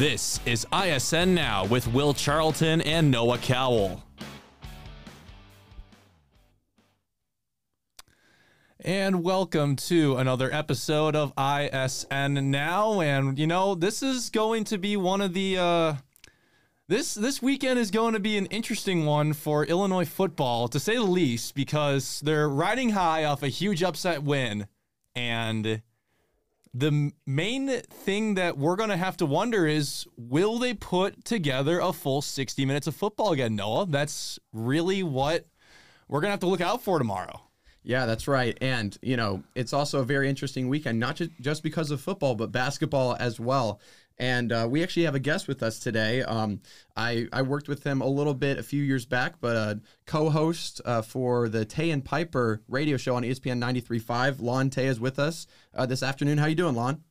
This is ISN Now with Will Charlton and Noah Cowell. And welcome to another episode of ISN Now. And you know, this is going to be one of the uh this this weekend is going to be an interesting one for Illinois football, to say the least, because they're riding high off a huge upset win. And the main thing that we're going to have to wonder is will they put together a full 60 minutes of football again, Noah? That's really what we're going to have to look out for tomorrow. Yeah, that's right. And, you know, it's also a very interesting weekend, not just, just because of football, but basketball as well. And uh, we actually have a guest with us today. Um, I, I worked with him a little bit a few years back, but a co host uh, for the Tay and Piper radio show on ESPN 93.5. Lon Tay is with us uh, this afternoon. How you doing, Lon?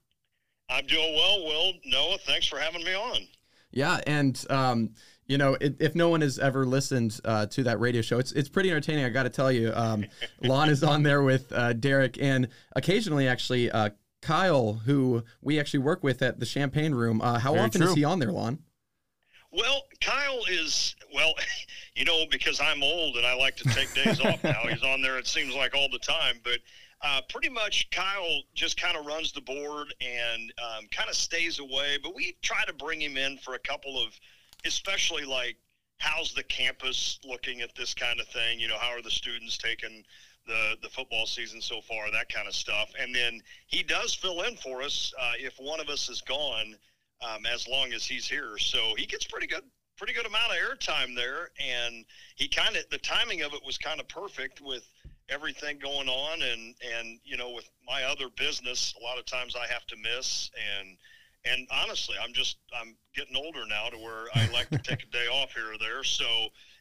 I'm doing well, Will. Noah, thanks for having me on. Yeah, and um, you know, it, if no one has ever listened uh, to that radio show, it's it's pretty entertaining. I got to tell you, um, Lon is on there with uh, Derek, and occasionally, actually, uh, Kyle, who we actually work with at the Champagne Room. Uh, how Very often true. is he on there, Lon? Well, Kyle is well, you know, because I'm old and I like to take days off now. He's on there. It seems like all the time, but uh, pretty much Kyle just kind of runs the board and um, kind of stays away. But we try to bring him in for a couple of especially like how's the campus looking at this kind of thing? You know, how are the students taking the the football season so far? That kind of stuff. And then he does fill in for us uh, if one of us is gone, um, as long as he's here. So he gets pretty good. Pretty good amount of airtime there, and he kind of the timing of it was kind of perfect with everything going on, and and you know with my other business, a lot of times I have to miss, and and honestly, I'm just I'm getting older now to where I like to take a day off here or there. So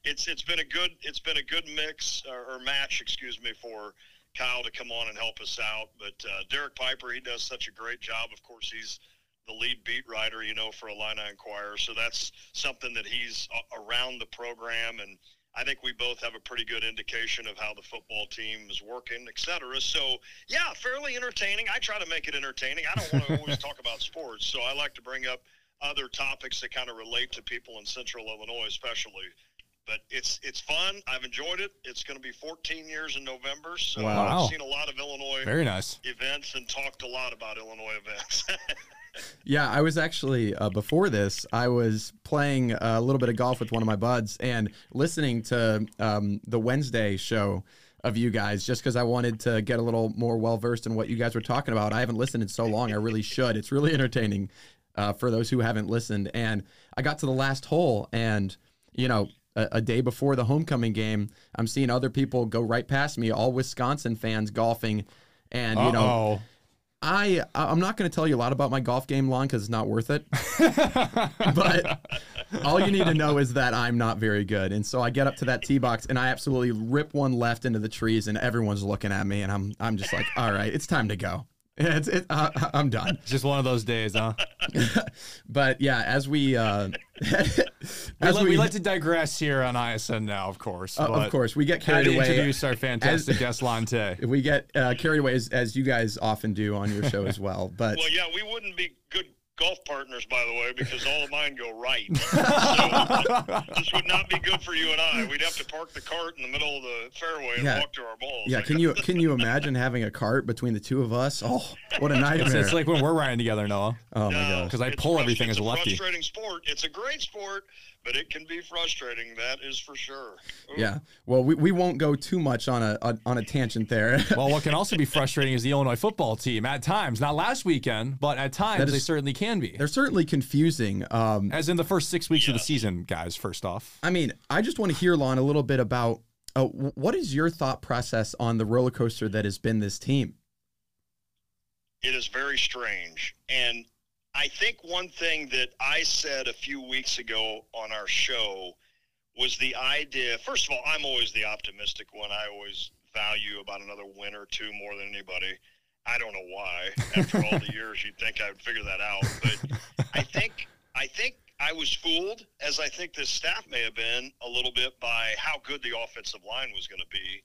it's it's been a good it's been a good mix or, or match, excuse me, for Kyle to come on and help us out. But uh, Derek Piper, he does such a great job. Of course, he's the lead beat writer, you know, for Illini Inquirer. So that's something that he's around the program and I think we both have a pretty good indication of how the football team is working, et cetera. So, yeah, fairly entertaining. I try to make it entertaining. I don't want to always talk about sports, so I like to bring up other topics that kind of relate to people in Central Illinois, especially. But it's it's fun. I've enjoyed it. It's going to be 14 years in November, so wow. I've seen a lot of Illinois very nice events and talked a lot about Illinois events. yeah, I was actually uh, before this. I was playing a little bit of golf with one of my buds and listening to um, the Wednesday show of you guys just because I wanted to get a little more well versed in what you guys were talking about. I haven't listened in so long. I really should. It's really entertaining uh, for those who haven't listened. And I got to the last hole, and you know, a, a, day before the homecoming game, I'm seeing other people go right past me, all Wisconsin fans golfing, and you Uh-oh. know I I'm not going to tell you a lot about my golf game, Lon, because it's not worth it. but all you need to know is that I'm not very good, and so I get up to that tee box and I absolutely rip one left into the trees, and everyone's looking at me, and I'm I'm just like, all right, it's time to go. It's it, uh, I'm done. It's Just one of those days, huh? but yeah, as we uh, as we, we, like to digress here on ISN now, of course. Uh, of course, we get carried away. Introduce our fantastic as, guest Lon Tay. We get uh, carried away as, as you guys often do on your show as well. But well, yeah, we wouldn't be good golf partners, by the way, because all of mine go right. so this would not be good for you and I. We'd have to park the cart in the middle of the fairway and yeah. walk to our balls. Yeah, can you can you imagine having a cart between the two of us? Oh, what a nightmare! It's, it's like when we're riding together, Noah. Oh my god! Because I pull everything as a lefty. Frustrating sport. It's a great sport, but it can be frustrating. That is for sure. Ooh. Yeah. Well, we, we won't go too much on a, a on a tangent there. well, what can also be frustrating is the Illinois football team at times. Not last weekend, but at times is, they certainly can be. They're certainly confusing. Um, As in the first six weeks yes. of the season, guys. First off, I mean, I just want to hear Lon a little bit about uh, what is your thought process on the roller coaster that has been this team. It is very strange, and I think one thing that I said a few weeks ago on our show was the idea. First of all, I'm always the optimistic one. I always value about another win or two more than anybody. I don't know why. After all the years, you'd think I would figure that out. But I think I think I was fooled, as I think this staff may have been a little bit by how good the offensive line was going to be.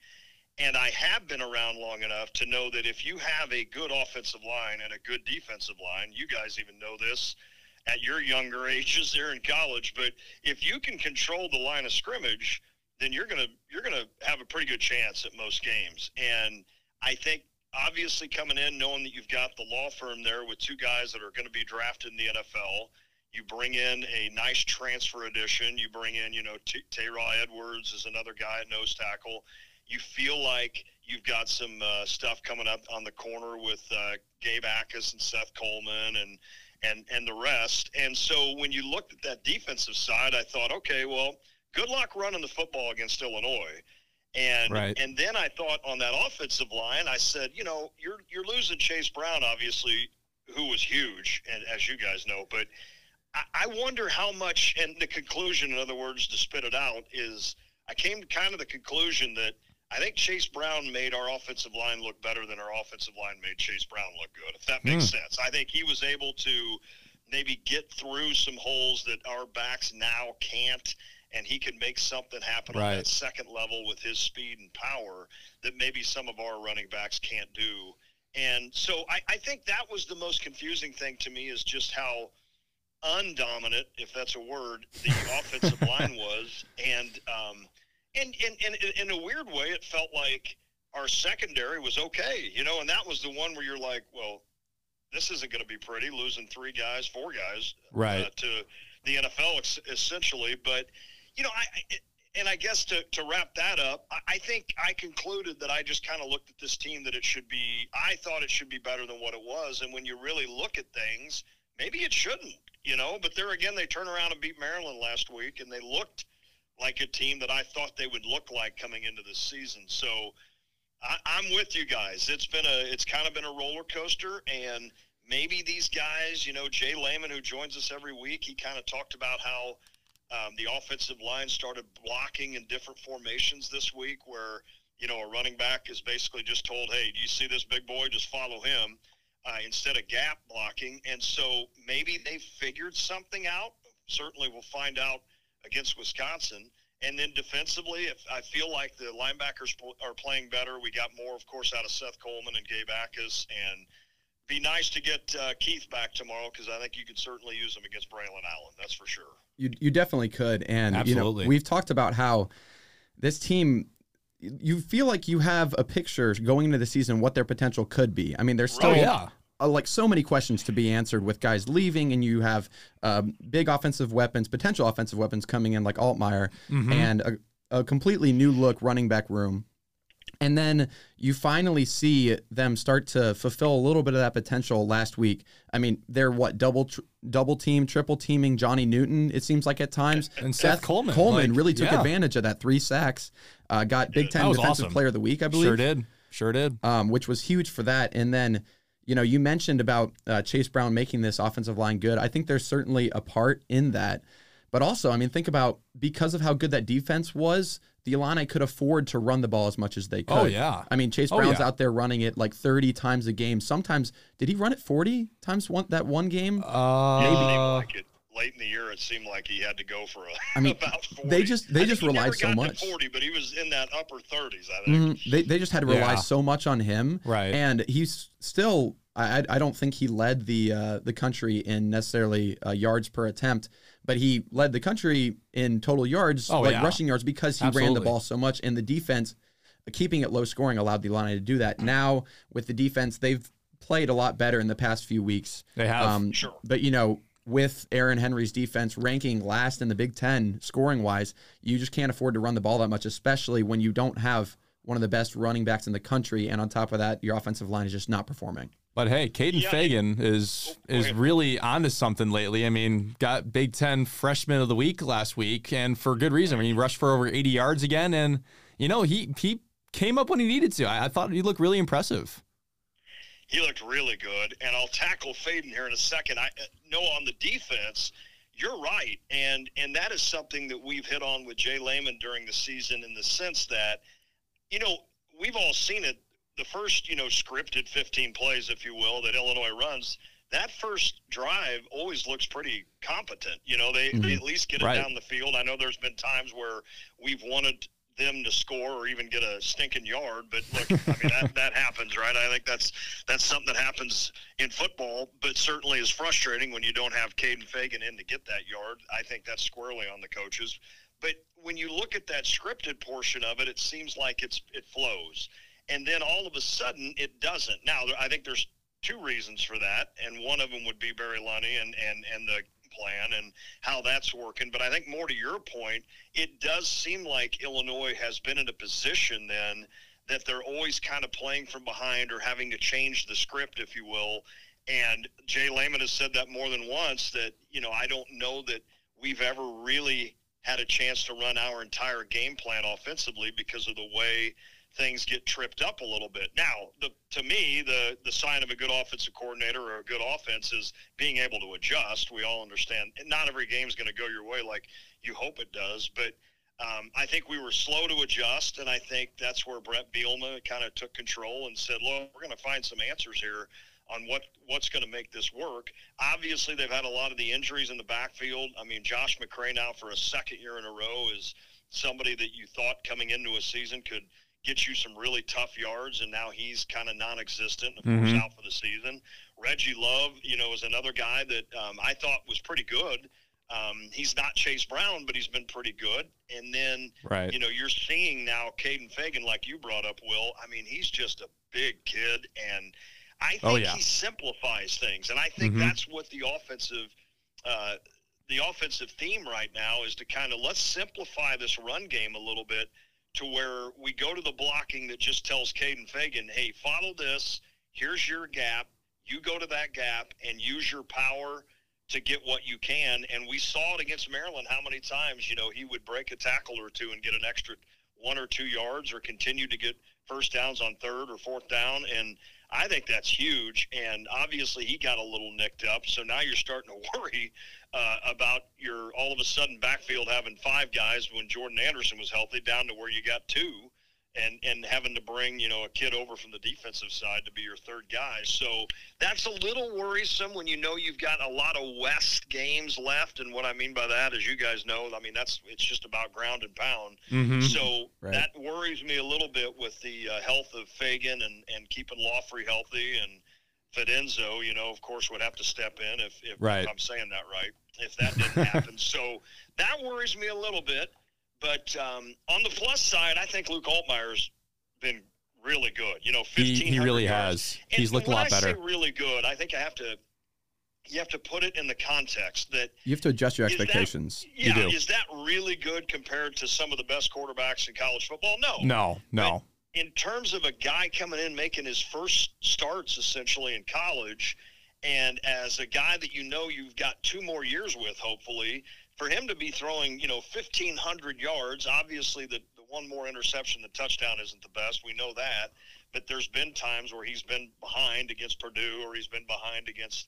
And I have been around long enough to know that if you have a good offensive line and a good defensive line, you guys even know this. at your younger ages there in college. But if you can control the line of scrimmage, then you're gonna you're gonna have a pretty good chance at most games. And I think obviously coming in knowing that you've got the law firm there with two guys that are going to be drafted in the NFL. You bring in a nice transfer addition. You bring in, you know, T- Edwards is another guy at nose tackle. You feel like you've got some uh, stuff coming up on the corner with uh, Gabe Jacas and Seth Coleman and and and the rest. And so when you looked at that defensive side, I thought, okay, well, good luck running the football against Illinois. And Right. and then I thought on that offensive line, I said, you know, you're you're losing Chase Brown, obviously, who was huge, and as you guys know, but I, I wonder how much. And the conclusion, in other words, to spit it out, is I came to kind of the conclusion that I think Chase Brown made our offensive line look better than our offensive line made Chase Brown look good. If that makes sense, I think he was able to maybe get through some holes that our backs now can't and he can make something happen on Right. that second level with his speed and power that maybe some of our running backs can't do. And so I, I think that was the most confusing thing to me is just how undominant, if that's a word, the offensive line was. And um, and, and, and in a weird way, it felt like our secondary was okay, you know, and that was the one where you're like, well, this isn't going to be pretty, losing three guys, four guys Right. uh, to the NFL ex- essentially. But you know, I, I and I guess to, to wrap that up, I, I think I concluded that I just kind of looked at this team that it should be. I thought it should be better than what it was, and when you really look at things, maybe it shouldn't. You know, but there again, they turn around and beat Maryland last week, and they looked like a team that I thought they would look like coming into this season. So I, I'm with you guys. It's been a it's kind of been a roller coaster, and maybe these guys, you know, Jay Lehman, who joins us every week, he kind of talked about how um, the offensive line started blocking in different formations this week, where you know a running back is basically just told, "Hey, do you see this big boy? Just follow him." Uh, instead of gap blocking, and so maybe they figured something out. Certainly, we'll find out against Wisconsin. And then defensively, if I feel like the linebackers are playing better, we got more, of course, out of Seth Coleman and Gabe Jacas. And be nice to get uh, Keith back tomorrow because I think you could certainly use him against Braylon Allen. That's for sure. You you definitely could, and you Absolutely. know we've talked about how this team. You feel like you have a picture going into the season what their potential could be. I mean, there's still Oh, yeah. Uh, like so many questions to be answered with guys leaving, and you have um, big offensive weapons, potential offensive weapons coming in like Altmyer, Mm-hmm. and a, a completely new look running back room. And then you finally see them start to fulfill a little bit of that potential last week. I mean, they're what double tr- double team, triple teaming Johnny Newton. It seems like at times. And Seth Coleman, Coleman like, really took yeah. advantage of that three sacks. Uh, got Big Ten Defensive awesome. Player of the Week, I believe Sure did. Sure did. um, which was huge for that. And then, you know, you mentioned about uh, Chase Brown making this offensive line good. I think there's certainly a part in that. But also, I mean, think about because of how good that defense was, the Illini could afford to run the ball as much as they could. Oh, yeah. I mean, Chase Oh, Brown's yeah. out there running it like 30 times a game. Sometimes, did he run it 40 times one that one game? Yeah, it seemed Uh, like it late in the year. It seemed like he had to go for a, I mean, about 40. they just- they I just relied so much. 40, but he was in that upper 30s. I think. Mhm. They, they just had to rely Yeah. so much on him, Right. And he's still. I I- I don't think he led the uh, the country in necessarily uh, yards per attempt, but he led the country in total yards, Oh, like yeah. rushing yards, because he ran the ball so much, and the defense keeping it low scoring allowed the Illini to do that. Now with the defense, they've played a lot better in the past few weeks. They have. Um, Sure. But you know, with Aaron Henry's defense ranking last in the Big Ten scoring wise, you just can't afford to run the ball that much, especially when you don't have one of the best running backs in the country, and on top of that, your offensive line is just not performing. But hey, Kaden Yeah, Feagin is is really onto something lately. I mean, got Big Ten Freshman of the Week last week, and for good reason. I mean, he rushed for over 80 yards again, and you know he he came up when he needed to. I, I thought he looked really impressive. He looked really good, and I'll tackle Feagin here in a second. I uh, know on the defense, you're right, and and that is something that we've hit on with Jay Lehman during the season in the sense that, you know, we've all seen it. The first, you know, scripted 15 plays, if you will, that Illinois runs. That first drive always looks pretty competent. You know, they, they at least get it Right. down the field. I know there's been times where we've wanted them to score or even get a stinking yard. But look, I mean that, that happens, right? I think that's that's something that happens in football, but certainly is frustrating when you don't have Kaden Feagin in to get that yard. I think that's squarely on the coaches. But when you look at that scripted portion of it, it seems like it's it flows, and then all of a sudden it doesn't. Now I think there's two reasons for that, and one of them would be Barry Lunney and and and the plan and how that's working. But I think more to your point, it does seem like Illinois has been in a position then that they're always kind of playing from behind or having to change the script, if you will. And Jay Lehman has said that more than once that, you know, I don't know that we've ever really had a chance to run our entire game plan offensively because of the way things get tripped up a little bit. Now, the, to me, the the sign of a good offensive coordinator or a good offense is being able to adjust. We all understand not every game is going to go your way like you hope it does, but um, I think we were slow to adjust, and I think that's where Bret Bielema kind of took control and said, "Look, we're going to find some answers here." on what what's going to make this work. Obviously, they've had a lot of the injuries in the backfield. I mean, Josh McCray now for a second year in a row is somebody that you thought coming into a season could get you some really tough yards, and now he's kind of non-existent. Of mm-hmm. course, out for the season. Reggie Love, you know, is another guy that um, I thought was pretty good. Um, he's not Chase Brown, but he's been pretty good. And then, right. you know, you're seeing now Kaden Feagin, like you brought up, Will. I mean, he's just a big kid, and I think oh, yeah. he simplifies things, and I think mm-hmm. that's what the offensive. Uh, the offensive theme right now is to kind of let's simplify this run game a little bit to where we go to the blocking that just tells Kaden Feagin, hey, follow this. Here's your gap. You go to that gap and use your power to get what you can. And we saw it against Maryland how many times, you know, he would break a tackle or two and get an extra one or two yards or continue to get first downs on third or fourth down. And I think that's huge. And obviously, he got a little nicked up. So now you're starting to worry uh, about your all of a sudden backfield having five guys when Jordan Anderson was healthy, down to where you got two and and having to bring you know a kid over from the defensive side to be your third guy. So that's a little worrisome when you know you've got a lot of West games left. And what I mean by that, as you guys know, I mean that's it's just about ground and pound. Mm-hmm. So right. that worries me a little bit with the uh, health of Feagin and and keeping Laughery healthy and. Fidenzo, you know, of course, would have to step in if, if, right. if I'm saying that right. If that didn't happen, so that worries me a little bit. But um, on the plus side, I think Luke Altmyer's been really good. You know, he, he really yards. has. And He's looked a lot I better. Say really good. I think I have to. You have to put it in the context that you have to adjust your expectations. That, yeah, is that really good compared to some of the best quarterbacks in college football? No, no, no. But in terms of a guy coming in making his first starts essentially in college, and as a guy that you know you've got two more years with, hopefully, for him to be throwing, you know, 1,500 yards, obviously the, the one more interception, the touchdown isn't the best. We know that. But there's been times where he's been behind against Purdue or he's been behind against,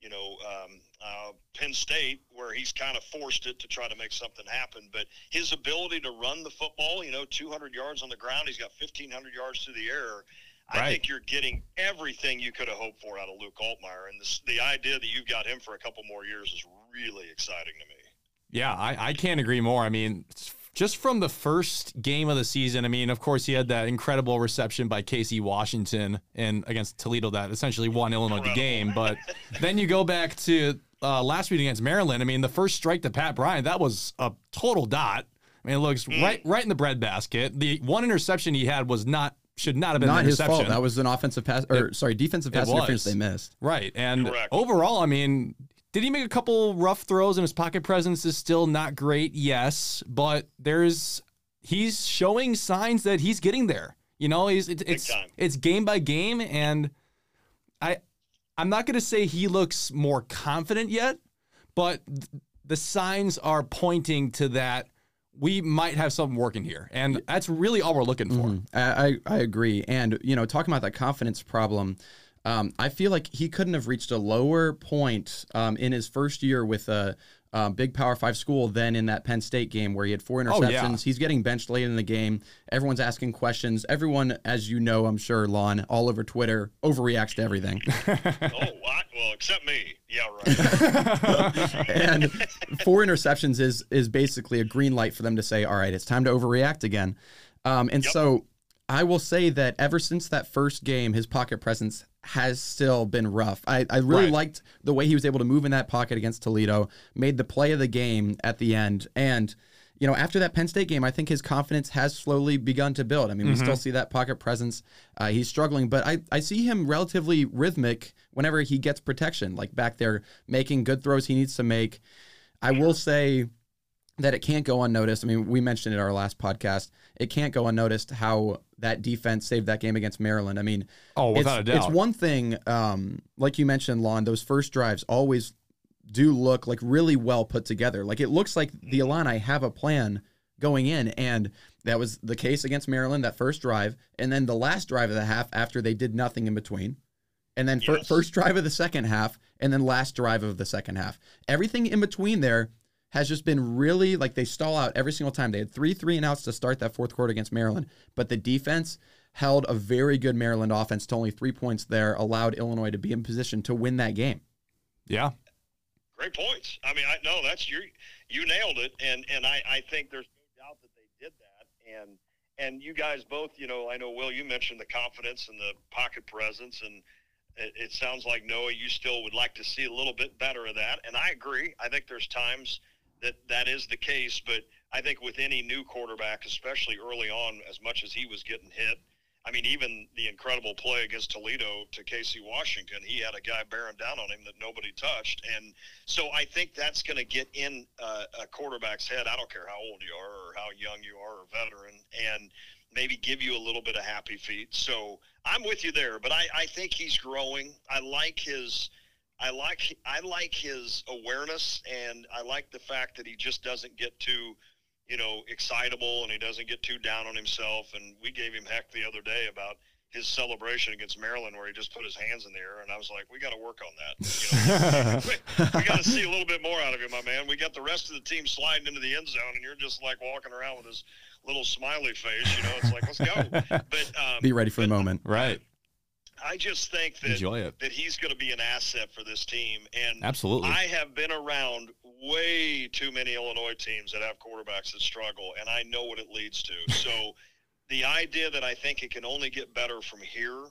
you know, um, uh, Penn State, where he's kind of forced it to try to make something happen. But his ability to run the football, you know, 200 yards on the ground, he's got 1,500 yards through the air. I think you're getting everything you could have hoped for out of Luke Altmyer. And this, the idea that you've got him for a couple more years is really exciting to me. Yeah, I, I can't agree more. I mean, just from the first game of the season, I mean, of course, he had that incredible reception by Casey Washington and against Toledo that essentially won Illinois the game. But then you go back to uh, last week against Maryland. I mean, the first strike to Pat Bryant, that was a total dot. I mean, it looks mm. right right in the breadbasket. The one interception he had was not should not have been not his fault. That was an offensive pass or it, sorry, defensive pass interference they missed. Right. And Correct. overall, I mean, did he make a couple rough throws and his pocket presence is still not great? Yes, but there's he's showing signs that he's getting there. You know, he's it, it's it's game by game and I I'm not going to say he looks more confident yet, but th- the signs are pointing to that we might have something working here. And that's really all we're looking for. Mm-hmm. I, I agree. And, you know, talking about that confidence problem, um, I feel like he couldn't have reached a lower point um, in his first year with a um, big Power Five school than in that Penn State game where he had four interceptions. Oh, yeah. He's getting benched late in the game. Everyone's asking questions. Everyone, as you know, I'm sure, Lon, all over Twitter, overreacts to everything. oh, well, Well, except me. Yeah, right. and four interceptions is is basically a green light for them to say, all right, it's time to overreact again. Um, and Yep. so I will say that ever since that first game, his pocket presence has still been rough. I, I really Right. liked the way he was able to move in that pocket against Toledo, made the play of the game at the end. And, you know, after that Penn State game, I think his confidence has slowly begun to build. I mean, we still see that pocket presence. Uh, he's struggling, but I, I see him relatively rhythmic whenever he gets protection, like back there making good throws he needs to make. I will say that it can't go unnoticed. I mean, we mentioned it in our last podcast, it can't go unnoticed how that defense saved that game against Maryland. I mean, Oh, it's, without a doubt. it's one thing, um, like you mentioned, Lon, those first drives always do look like really well put together. Like it looks like the Illini have a plan going in, and that was the case against Maryland that first drive, and then the last drive of the half after they did nothing in between, and then fir- Yes. first drive of the second half, and then last drive of the second half. Everything in between there has just been really like they stall out every single time. They had three three and outs to start that fourth quarter against Maryland, but the defense held a very good Maryland offense to only three points there, allowed Illinois to be in position to win that game. yeah. Great points. I mean, I no, that's you. You nailed it, and and I I think there's no doubt that they did that, and and you guys both, you know, I know Will, you mentioned the confidence and the pocket presence, and it, it sounds like Noah, you still would like to see a little bit better of that, and I agree. I think there's times that that is the case, but I think with any new quarterback, especially early on, as much as he was getting hit. I mean, even the incredible play against Toledo to Casey Washington, he had a guy bearing down on him that nobody touched. And so I think that's going to get in uh, a quarterback's head. I don't care how old you are or how young you are or veteran, and maybe give you a little bit of happy feet. So I'm with you there, but I, I think he's growing. I like his. I like I like his awareness, and I like the fact that he just doesn't get too, you know, excitable, and he doesn't get too down on himself. And we gave him heck the other day about his celebration against Maryland, where he just put his hands in the air, and I was like, we got to work on that. You know, we, we got to see a little bit more out of you, my man. We got the rest of the team sliding into the end zone, and you're just like walking around with this little smiley face. You know, it's like let's go. But um, Be ready for the moment. Right. I just think that that he's going to be an asset for this team, and Absolutely. I have been around way too many Illinois teams that have quarterbacks that struggle, and I know what it leads to. So, the idea that I think it can only get better from here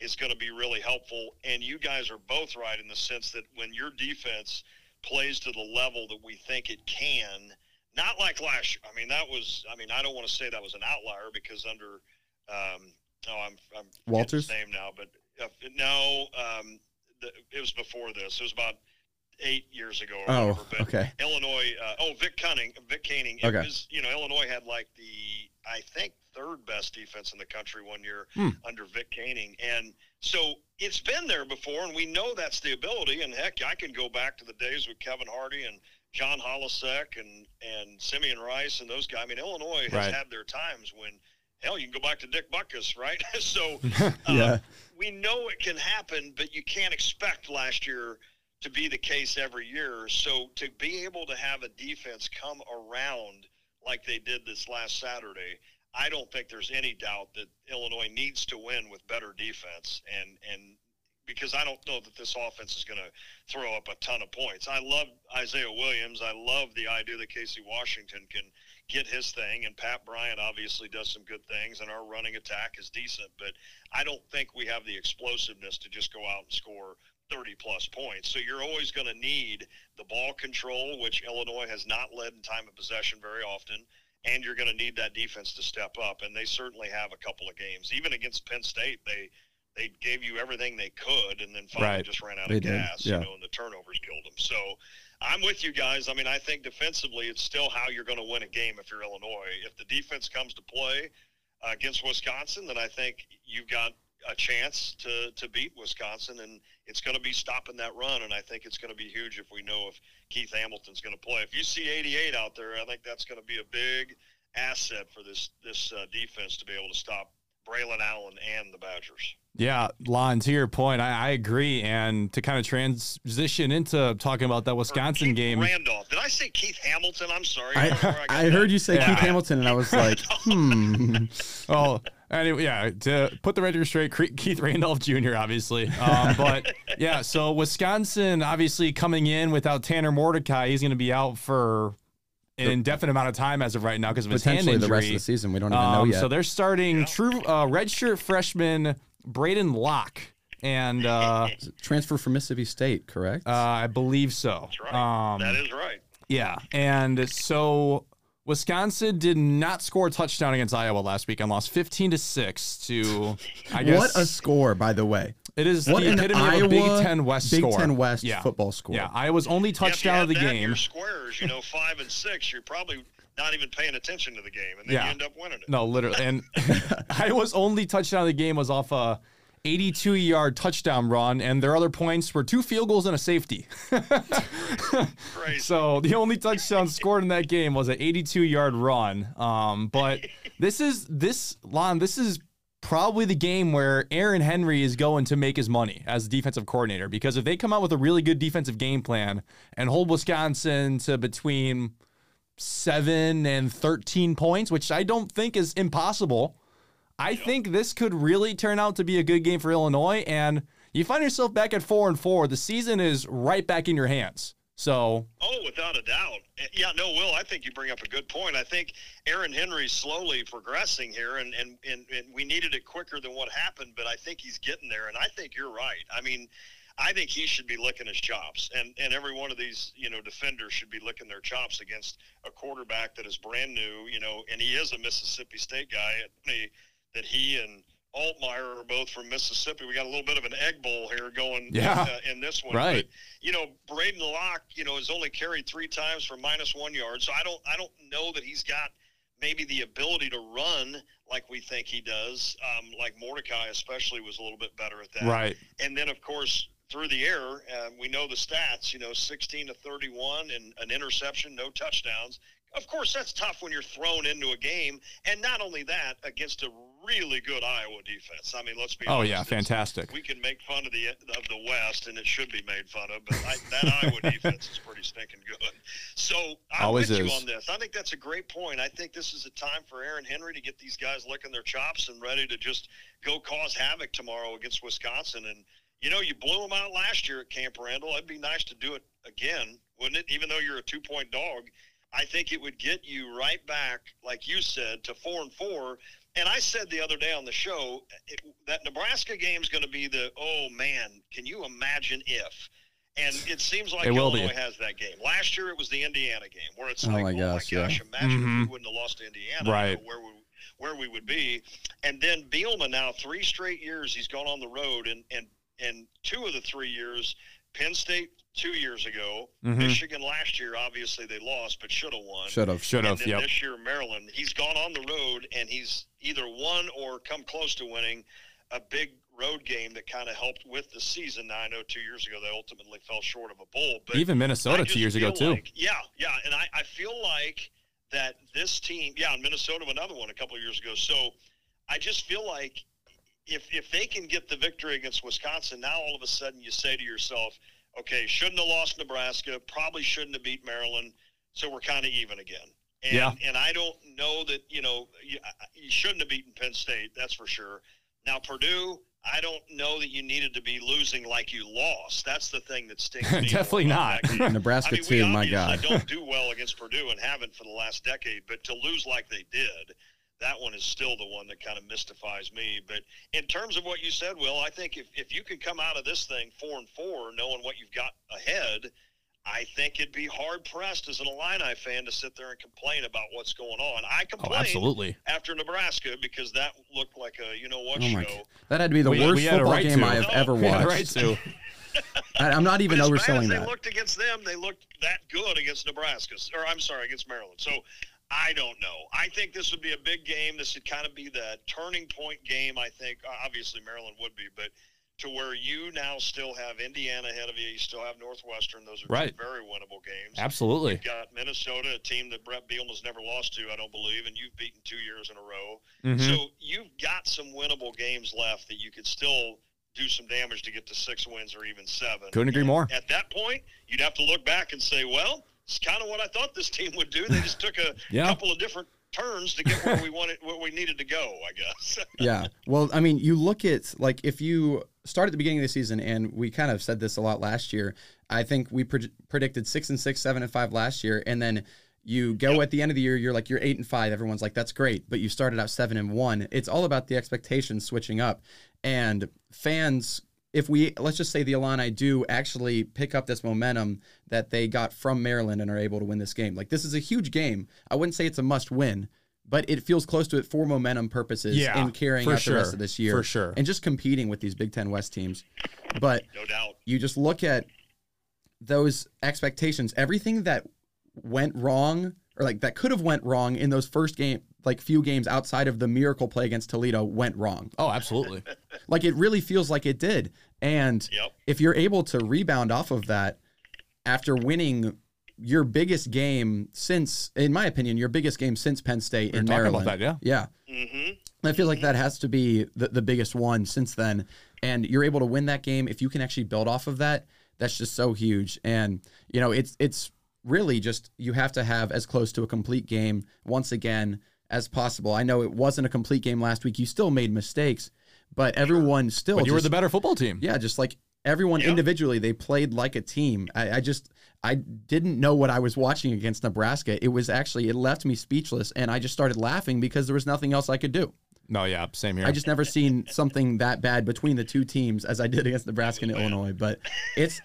is going to be really helpful. And you guys are both right in the sense that when your defense plays to the level that we think it can, not like last year. I mean, that was. I mean, I don't want to say that was an outlier because under. Um, oh, I'm. I'm Walters? name now, but uh, no, um, the, it was before this. It was about eight years ago or Oh, whatever. But okay. Illinois. Uh, oh, Vic Koenning, Vic Koenning. Okay. was, you know, Illinois had like the I think third best defense in the country one year Hmm. under Vic Koenning, and so it's been there before, and we know that's the ability. And heck, I can go back to the days with Kevin Hardy and John Holecek and and Simeon Rice and those guys. I mean, Illinois has Right. had their times when. Hell, you can go back to Dick Butkus, right? so, uh, we know it can happen, but you can't expect last year to be the case every year. So to be able to have a defense come around like they did this last Saturday, I don't think there's any doubt that Illinois needs to win with better defense and and because I don't know that this offense is going to throw up a ton of points. I love Isaiah Williams. I love the idea that Casey Washington can get his thing, and Pat Bryant obviously does some good things, and our running attack is decent. But I don't think we have the explosiveness to just go out and score 30 plus points. So you're always going to need the ball control, which Illinois has not led in time of possession very often. And you're going to need that defense to step up, and they certainly have a couple of games. Even against Penn State, they they gave you everything they could, and then finally Right. just ran out They of did, gas. yeah. You know, and the turnovers killed them. So I'm with you guys. I mean, I think defensively, it's still how you're going to win a game if you're Illinois. If the defense comes to play uh, against Wisconsin, then I think you've got a chance to to beat Wisconsin, and it's going to be stopping that run. And I think it's going to be huge if we know if Keith Hamilton's going to play. If you see 88 out there, I think that's going to be a big asset for this this uh, defense to be able to stop Braylon Allen and the Badgers. Yeah, Lon, to your point, I, I agree. And to kind of transition into talking about that Wisconsin Keith game, Randolph. Did I say Keith Hamilton? I'm sorry. don't know where I, I heard you say Yeah. Keith Hamilton, and I was like, hmm. oh, Anyway, yeah, to put the record straight, Keith Randolph Jr. obviously, um, but yeah. So Wisconsin obviously coming in without Tanner Mordecai, he's going to be out for an indefinite amount of time as of right now because of his hand Potentially injury. the rest of the season. We don't even know Um, yet. So they're starting true uh, redshirt freshman Braedyn Locke, and uh, Transfer from Mississippi State, correct? uh, I believe so. That's right. Um, that is right. yeah, and so Wisconsin did not score a touchdown against Iowa last week and lost 15 to six to. I guess what a score, by the way. it is What the an epitome Iowa of a Big Ten West Big score. Ten West yeah. football score. Yeah, Iowa's only Yeah, if you touchdown have of the that game. Your squares, you know, five and six, you're probably not even paying attention to the game, and then Yeah. you end up winning it. No, literally. And Iowa's only touchdown of the game was off a 82 yard touchdown run, and their other points were two field goals and a safety. So the only touchdown scored in that game was an 82 yard run. Um, but this is this Lon, this is probably the game where Aaron Henry is going to make his money as defensive coordinator because if they come out with a really good defensive game plan and hold Wisconsin to between seven and 13 points, which I don't think is impossible. I think this could really turn out to be a good game for Illinois, and you find yourself back at four and four. The season is right back in your hands. So Oh, without a doubt. Uh, Yeah, no, Will, I think you bring up a good point. I think Aaron Henry's slowly progressing here, and, and, and, and we needed it quicker than what happened, but I think he's getting there, and I think you're right. I mean, I think he should be licking his chops, and, and every one of these, you know, defenders should be licking their chops against a quarterback that is brand new, you know, and he is a Mississippi State guy that he and Altmyer are both from Mississippi. We got a little bit of an egg bowl here going Yeah. uh, in this one. Right. But, you know, Braedyn Locke, you know, has only carried three times for minus one yard. So I don't I don't know that he's got maybe the ability to run like we think he does. Um, like Mordecai especially was a little bit better at that. right, And then of course through the air, uh, we know the stats. You know, 16 to 31 and an interception, no touchdowns. Of course, that's tough when you're thrown into a game, and not only that, against a really good Iowa defense. I mean, let's be oh honest. yeah, fantastic. we can make fun of the of the West, and it should be made fun of. But I, that Iowa defense is pretty stinking good. So I'm Always with you on this. I think that's a great point. I think this is a time for Aaron Henry to get these guys licking their chops and ready to just go cause havoc tomorrow against Wisconsin. And you know, you blew them out last year at Camp Randall. It'd be nice to do it again, wouldn't it? Even though you're a two point dog. I think it would get you right back, like you said, to four and four. And I said the other day on the show it, that Nebraska game is going to be the oh man, can you imagine if? And it seems like It will be. Illinois has that game. Last year it was the Indiana game where it's Oh like, my oh gosh, yeah. my gosh, imagine if Mhm. we wouldn't have lost to Indiana, Right. where we where we would be. And then Bielema now three straight years he's gone on the road, and and and two of the three years, Penn State two years ago, Mhm. Michigan last year, obviously they lost but should have won. Should have. Should have. Yep. this year, Maryland, he's gone on the road and he's either won or come close to winning a big road game that kind of helped with the season. Now, I know two years ago they ultimately fell short of a bowl, but Even Minnesota two years ago feel too. yeah, yeah, and I, I feel like that this team, yeah, Minnesota another one a couple of years ago. So I just feel like if if they can get the victory against Wisconsin, now all of a sudden you say to yourself, okay, shouldn't have lost Nebraska, probably shouldn't have beat Maryland, so we're kind of even again. And, Yeah. and I don't know that you know you, you shouldn't have beaten Penn State, that's for sure. Now Purdue, I don't know that you needed to be losing like you lost. That's the thing that stings Definitely not. Nebraska I mean, too. My obviously God. don't do well against Purdue and haven't for the last decade, but to lose like they did, that one is still the one that kind of mystifies me. But in terms of what you said, Will, I think if, if you can come out of this thing four and four, knowing what you've got ahead, I think it'd be hard pressed as an Illini fan to sit there and complain about what's going on. I Oh, absolutely. after Nebraska because that looked like a you know what Oh show. God. That had to be the We- worst we football right game to. I have No. ever watched. right too. I, I'm not even But as bad overselling as they that. looked against them, they looked that good against Nebraska, or I'm sorry, against Maryland. So I don't know. I think this would be a big game. This would kind of be the turning point game. I think obviously Maryland would be, but to where you now still have Indiana ahead of you, you still have Northwestern. Those are Right. very winnable games. Absolutely. You've got Minnesota, a team that Bret Bielema's never lost to, I don't believe, and you've beaten two years in a row. Mhm. So you've got some winnable games left that you could still do some damage to get to six wins or even seven. Couldn't agree And more. At that point, you'd have to look back and say, well, it's kind of what I thought this team would do. They just took a Yeah. couple of different turns to get where we wanted, where we needed to go. I guess. yeah. Well, I mean, you look at like if you start at the beginning of the season, and we kind of said this a lot last year. I think we pre- predicted six and six, seven and five last year, and then you go Yep. at the end of the year, you're like you're eight and five. Everyone's like, that's great, but you started out seven and one. It's all about the expectations switching up, and fans. If we let's just say the Illini do actually pick up this momentum that they got from Maryland and are able to win this game, like this is a huge game. I wouldn't say it's a must win, but it feels close to it for momentum purposes Yeah, in carrying for out the rest of this year for sure. and just competing with these Big Ten West teams. But No doubt. you just look at those expectations, everything that went wrong or like that could have went wrong in those first game, like few games outside of the miracle play against Toledo went wrong. Oh, absolutely. Like it really feels like it did. And Yep. if you're able to rebound off of that after winning your biggest game since, in my opinion, your biggest game since Penn State We in Maryland. that, yeah. Yeah. Mm-hmm. I feel like that has to be the, the biggest one since then. And you're able to win that game. If you can actually build off of that, that's just so huge. And, you know, it's it's really just you have to have as close to a complete game once again as possible. I know it wasn't a complete game last week. You still made mistakes, but everyone still But you were the better football team. yeah, just like everyone Yeah. individually, they played like a team. I, I just I didn't know what I was watching against Nebraska. It was actually it left me speechless, and I just started laughing because there was nothing else I could do. No, yeah, same here. I just never seen something that bad between the two teams as I did against Nebraska and Illinois. But it's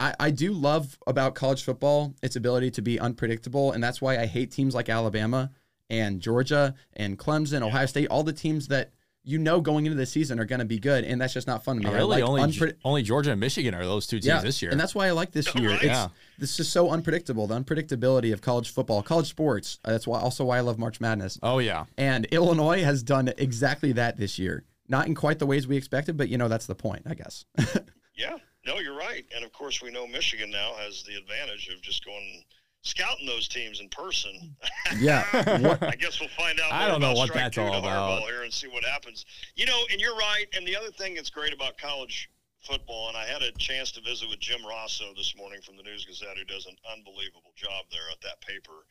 I, I do love about college football its ability to be unpredictable, and that's why I hate teams like Alabama and Georgia and Clemson, Ohio State, all the teams that you know going into the season are going to be good, and that's just not fun to me. I really like only unpre- only Georgia and Michigan are those two teams yeah, this year. and that's why I like this year. It's Yeah. this is so unpredictable. The unpredictability of college football, college sports. Uh, that's why also why I love March Madness. oh yeah. And Illinois has done exactly that this year. Not in quite the ways we expected, but you know that's the point, I guess. Yeah. No, you're right. And of course, we know Michigan now has the advantage of just going scouting those teams in person. yeah. I guess we'll find out. I don't know about what that's two all to about. Harbaugh here and see what happens. You know, and you're right. And the other thing that's great about college football, and I had a chance to visit with Jim Rossow this morning from the News Gazette, who does an unbelievable job there at that paper.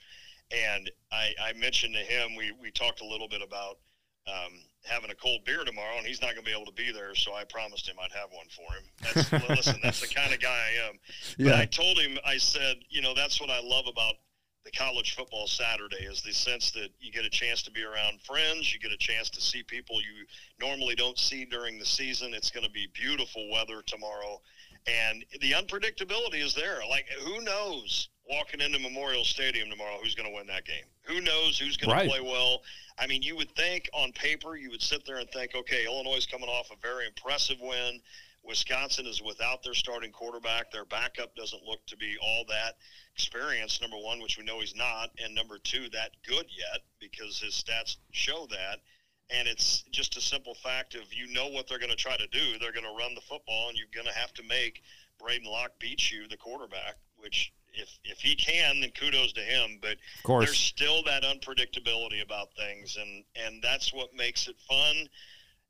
And I, I mentioned to him, we, we talked a little bit about um, having a cold beer tomorrow, and he's not going to be able to be there. So I promised him I'd have one for him. That's, listen, that's the kind of guy I am. But yeah. I told him, I said, you know, that's what I love about the college football Saturday is the sense that you get a chance to be around friends, you get a chance to see people you normally don't see during the season. It's going to be beautiful weather tomorrow, and the unpredictability is there. Like, who knows walking into Memorial Stadium tomorrow who's going to win that game? Who knows who's going Right. to play well? I mean, you would think on paper, you would sit there and think, okay, Illinois is coming off a very impressive win. Wisconsin is without their starting quarterback. Their backup doesn't look to be all that experienced, number one, which we know he's not, and number two, that good yet because his stats show that. And it's just a simple fact of you know what they're going to try to do. They're going to run the football, and you're going to have to make Braedyn Locke beat you, the quarterback, which if, if he can, then kudos to him. But Of there's still that unpredictability about things, and, and that's what makes it fun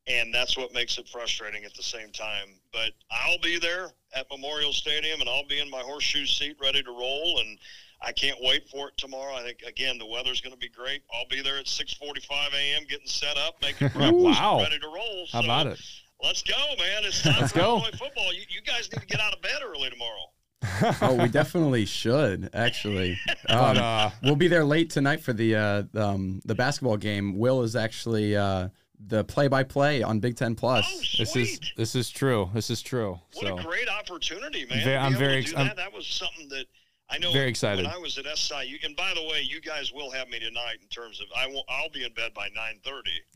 and that's what makes it frustrating at the same time. But I'll be there at Memorial Stadium, and I'll be in my horseshoe seat, ready to roll. And I can't wait for it tomorrow. I think again the weather's going to be great. I'll be there at 6:45 a.m. getting set up, making Wow. ready to roll. How about it? Let's go, man! It's time Let's for go. Illinois football. You, you guys need to get out of bed early tomorrow. oh, we definitely should actually. But, Um, uh, we'll be there late tonight for the uh, um, the basketball game. Will is actually uh, the play-by-play on Big Ten Plus. Oh, this is this is true. This is true. What So a great opportunity, man! Ve- I'm very to ex- do I'm that. That was something that I know. very excited. When I was at SIU, and by the way, you guys will have me tonight in terms of I will. I'll be in bed by nine thirty.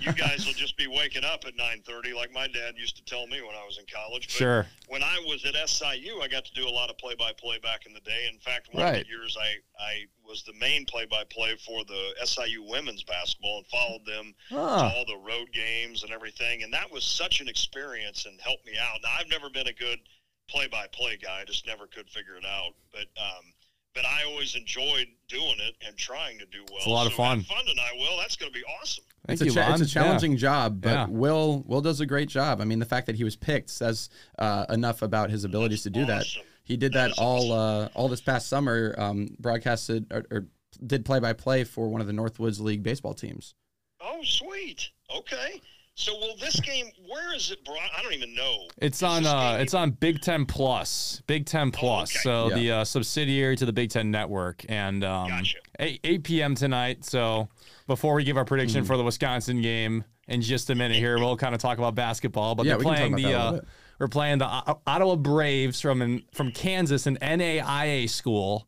you guys will just be waking up at nine thirty, like my dad used to tell me when I was in college. But sure. When I was at SIU, I got to do a lot of play-by-play back in the day. In fact, one Right. of the years I I was the main play-by-play for the SIU women's basketball and followed them to Ah, all the road games and everything. And that was such an experience and helped me out. Now, I've never been a good play-by-play guy. I just never could figure it out. But um, but I always enjoyed doing it and trying to do well. It's a lot of So fun. Have fun tonight, Will. That's going to be awesome. thank it's, you, a cha- it's a challenging job, but Yeah. Will Will does a great job. I mean, the fact that he was picked says uh, enough about his abilities to do that. He did That that is all uh, all this past summer. Um, broadcasted or, or did play by play for one of the Northwoods League baseball teams. Oh, sweet. Okay. So, will this game? Where is it brought? I don't even know. It's Is on uh it's on Big Ten Plus. Big Ten Plus. okay. So Yeah. the uh, subsidiary to the Big Ten Network. And um Gotcha. 8, 8 p.m. tonight. So before we give our prediction for the Wisconsin game in just a minute here, we'll kind of talk about basketball. But Yeah, they're we can talk playing the uh, little bit. we're playing the Ottawa Braves from an, from Kansas, an NAIA school.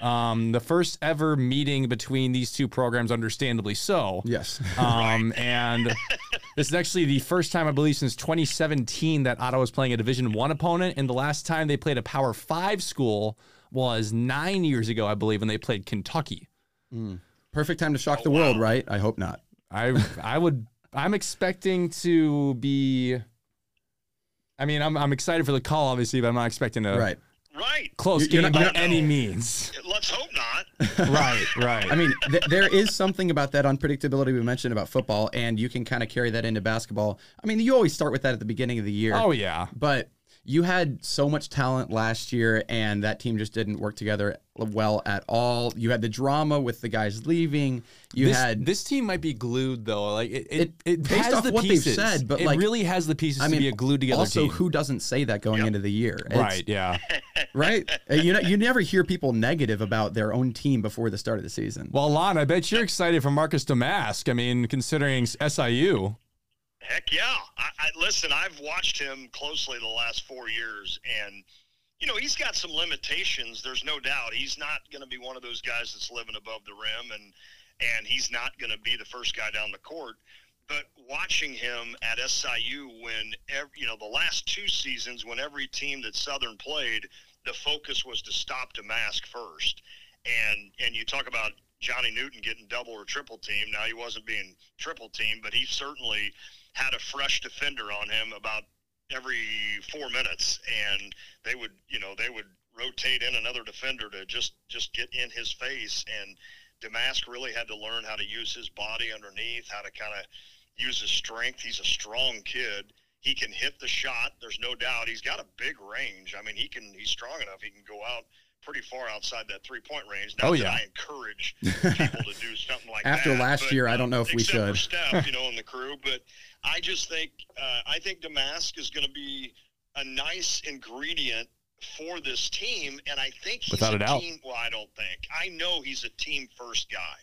Um, the first ever meeting between these two programs, understandably so. Yes. Um, and this is actually the first time I believe since 2017 that Ottawa was playing a Division One opponent, and the last time they played a Power Five school was nine years ago, I believe, when they played Kentucky. Perfect time to shock Oh, the world, wow. right? I hope not. I I would I'm expecting to be. I mean, I'm I'm excited for the call, obviously, but I'm not expecting to Right. Right. close You're- you're not- by any not- means. Let's hope not. right, right. I mean, th- there is something about that unpredictability we mentioned about football, and you can kind of carry that into basketball. I mean, you always start with that at the beginning of the year. oh yeah, But you had so much talent last year, and that team just didn't work together well at all. You had the drama with the guys leaving. You this, had this team might be glued though. Like it, it, It- it, based has off the what they've said, but, it like, really has the pieces I mean, to be a glued together also team. who doesn't say that going Yep. into the year? It's- right? Yeah. right. You know, you never hear people negative about their own team before the start of the season. Well, Lon, I bet you're excited for Marcus Domask. I mean, considering SIU. Heck yeah! I, I listen. I've watched him closely the last four years, and you know he's got some limitations. There's no doubt. He's not going to be one of those guys that's living above the rim, and and he's not going to be the first guy down the court. But watching him at SIU when ev you know the last two seasons, when every team that Southern played, the focus was to stop Domask first, and and you talk about Johnny Newton getting double or triple team. Now he wasn't being triple team, but he certainly had a fresh defender on him about every four minutes, and they would, you know, they would rotate in another defender to just just get in his face. And Domask really had to learn how to use his body underneath, how to kind of use his strength. He's a strong kid. He can hit the shot. There's no doubt. He's got a big range. I mean, he can. He's strong enough. He can go out pretty far outside that three point range. Not Oh, that yeah. I encourage people to do something like After that. last but, year, I uh, don't know if we should. Steph, you know, in the crew, but I just think uh, I think Domask is going to be a nice ingredient for this team, and I think he's Without a doubt. team. Well, I don't think I know he's a team first guy,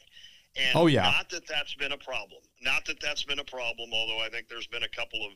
and Oh, yeah. not that that's been a problem. Not that that's been a problem. Although I think there's been a couple of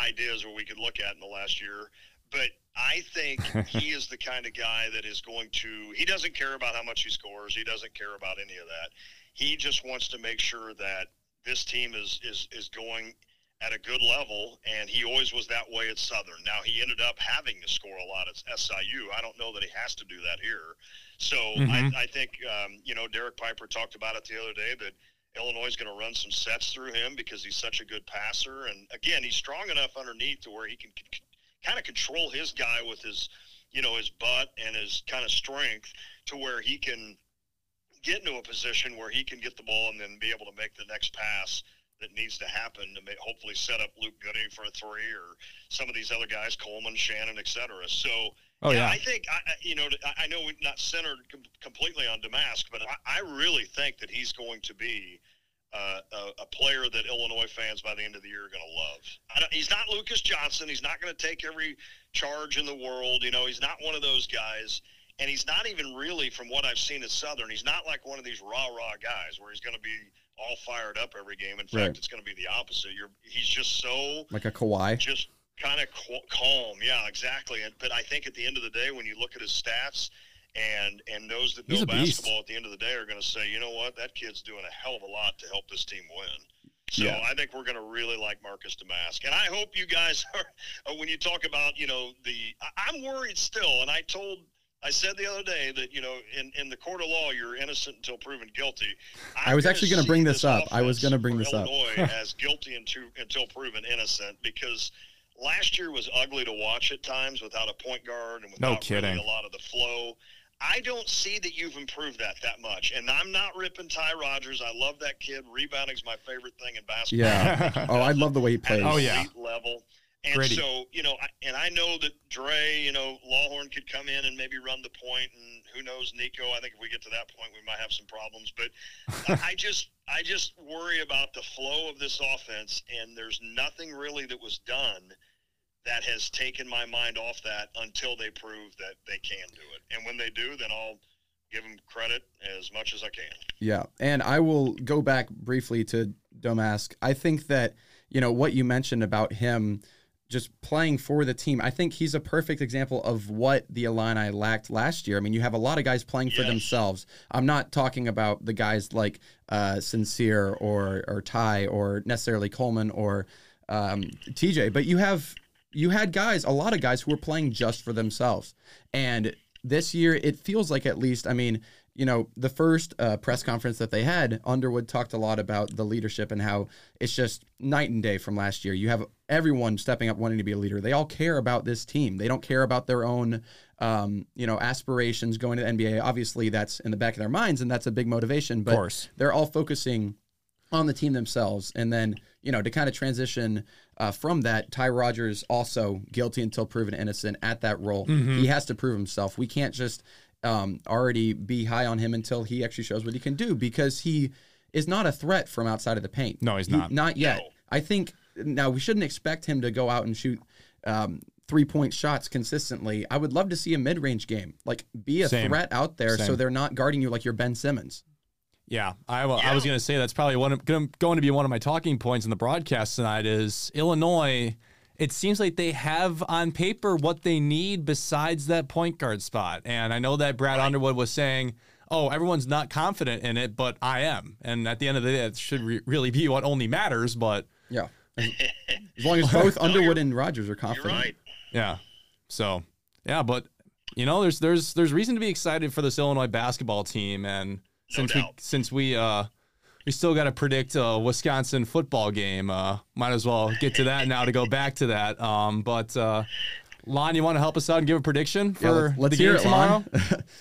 ideas where we could look at in the last year. But I think he is the kind of guy that is going to. He doesn't care about how much he scores. He doesn't care about any of that. He just wants to make sure that this team is is is going at a good level, and he always was that way at Southern. Now he ended up having to score a lot at SIU. I don't know that he has to do that here. So Mhm. I, I think um, you know Derek Piper talked about it the other day that Illinois is going to run some sets through him because he's such a good passer, and again he's strong enough underneath to where he can c- kind of control his guy with his you know his butt and his kind of strength to where he can get into a position where he can get the ball and then be able to make the next pass that needs to happen to make, hopefully set up Luke Goody for a three or some of these other guys, Coleman, Shannon, et cetera. So, Oh yeah. I think I, you know I- I know we're not centered com- completely on Domask, but I, I really think that he's going to be uh, a, a player that Illinois fans by the end of the year are going to love. I don't, he's not Lucas Johnson. He's not going to take every charge in the world. You know, he's not one of those guys. And he's not even really, from what I've seen at Southern, he's not like one of these rah rah guys where he's going to be all fired up every game. In fact, Right. it's going to be the opposite. You're, he's just so Like a Kawhi. just kind of qu- calm. Yeah, exactly. And, but I think at the end of the day, when you look at his stats and and those that He's know beast. basketball at the end of the day are going to say, you know what, that kid's doing a hell of a lot to help this team win. So Yeah. I think we're going to really like Marcus Domask, and I hope you guys are. uh, When you talk about, you know, the I'm worried still, and I told. I said the other day that you know, in, in the court of law, you're innocent until proven guilty. I was actually going to bring this up. I was gonna bring this up. Illinois as guilty until, until proven innocent because last year was ugly to watch at times without a point guard and No without really a lot of the flow. I don't see that you've improved that that much, and I'm not ripping Ty Rodgers. I love that kid. Rebounding's my favorite thing in basketball. Yeah. Oh, I love the way he plays. an Oh, yeah. elite level. And Gritty. so, you know, I, and I know that Dre, you know, Lawhorn could come in and maybe run the point, and who knows, Nico. I think if we get to that point, we might have some problems. But I I just, I just worry about the flow of this offense, and there's nothing really that was done that has taken my mind off that until they prove that they can do it. And when they do, then I'll give them credit as much as I can. Yeah, and I will go back briefly to Domask. I think that you know what you mentioned about him just playing for the team. I think he's a perfect example of what the Illini lacked last year. I mean, you have a lot of guys playing for Yes. themselves. I'm not talking about the guys like uh, Sencire or or Ty or necessarily Coleman or um, TJ, but you have you had guys, a lot of guys who were playing just for themselves. And this year, it feels like at least, I mean, you know, the first uh, press conference that they had, Underwood talked a lot about the leadership and how it's just night and day from last year. You have everyone stepping up, wanting to be a leader. They all care about this team. They don't care about their own, um, you know, aspirations going to the NBA. Obviously, that's in the back of their minds, and that's a big motivation. But they're all focusing on the team themselves. And then, you know, to kind of transition uh, from that, Ty Rodgers also guilty until proven innocent at that role. He has to prove himself. We can't just um, already be high on him until he actually shows what he can do because he is not a threat from outside of the paint. No, he's He- not. Not yet. No. I think now we shouldn't expect him to go out and shoot. Um, Three point shots consistently. I would love to see a mid range game. Like, be a Same. threat out there so they're not guarding you like you're Ben Simmons. Yeah, I, wa- I was going to say that's probably one of, gonna, going to be one of my talking points in the broadcast tonight is Illinois. It seems like they have on paper what they need besides that point guard spot. And I know that Brad Underwood was saying, "Oh, everyone's not confident in it, but I am." And at the end of the day, it should re- really be what only matters. But Yeah. As, as long as both Underwood and Rodgers are You're confident. right. Yeah. So yeah, but you know, there's there's there's reason to be excited for this Illinois basketball team, and since we since we uh we still got to predict a Wisconsin football game, uh, might as well get to that now to go back to that. Um, but uh, Lon, you want to help us out and give a prediction for Yeah, let's, let's the hear game it, tomorrow? Lon.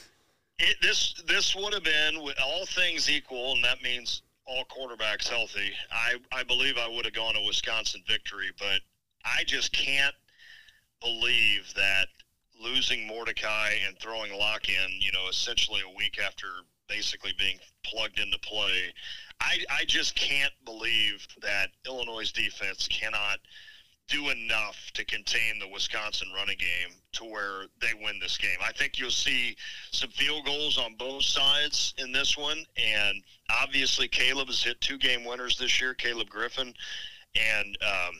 It, this this would have been with all things equal, and that means all quarterbacks healthy. I I believe I would have gone a Wisconsin victory, but I just can't believe that losing Mordecai and throwing Locke in, you know, essentially a week after basically being plugged into play. I, I just can't believe that Illinois' defense cannot do enough to contain the Wisconsin running game to where they win this game. I think you'll see some field goals on both sides in this one, and obviously Caleb has hit two game winners this year, Caleb Griffin, and um,